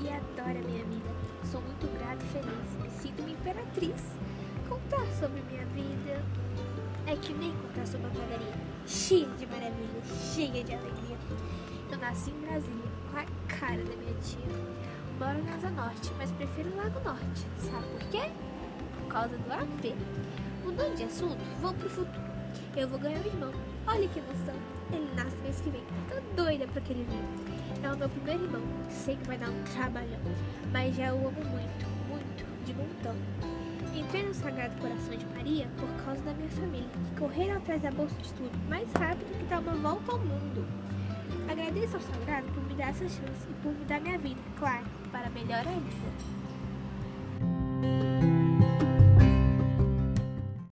e adora minha vida. Sou muito grata e feliz. Me sinto uma imperatriz. Contar sobre minha vida é que nem contar sobre a padaria. Cheia de maravilha, cheia de alegria. Eu nasci em Brasília, com a cara da minha tia. Moro na Asa Norte, mas prefiro o Lago Norte. Sabe por quê? Por causa do AP. Mudando de assunto, vou pro futuro. Eu vou ganhar um irmão. Olha que emoção. Ele nasce mês que vem. Tô doida pra que ele venha. É o meu primeiro irmão. Sei que vai dar um trabalhão, mas já o amo muito, muito, de montão. Entrei no Sagrado Coração de Maria por causa da minha família, que correram atrás da bolsa de estudo mais rápido que dar uma volta ao mundo. Agradeço ao Sagrado por me dar essa chance e por me dar minha vida, claro, para melhor ainda.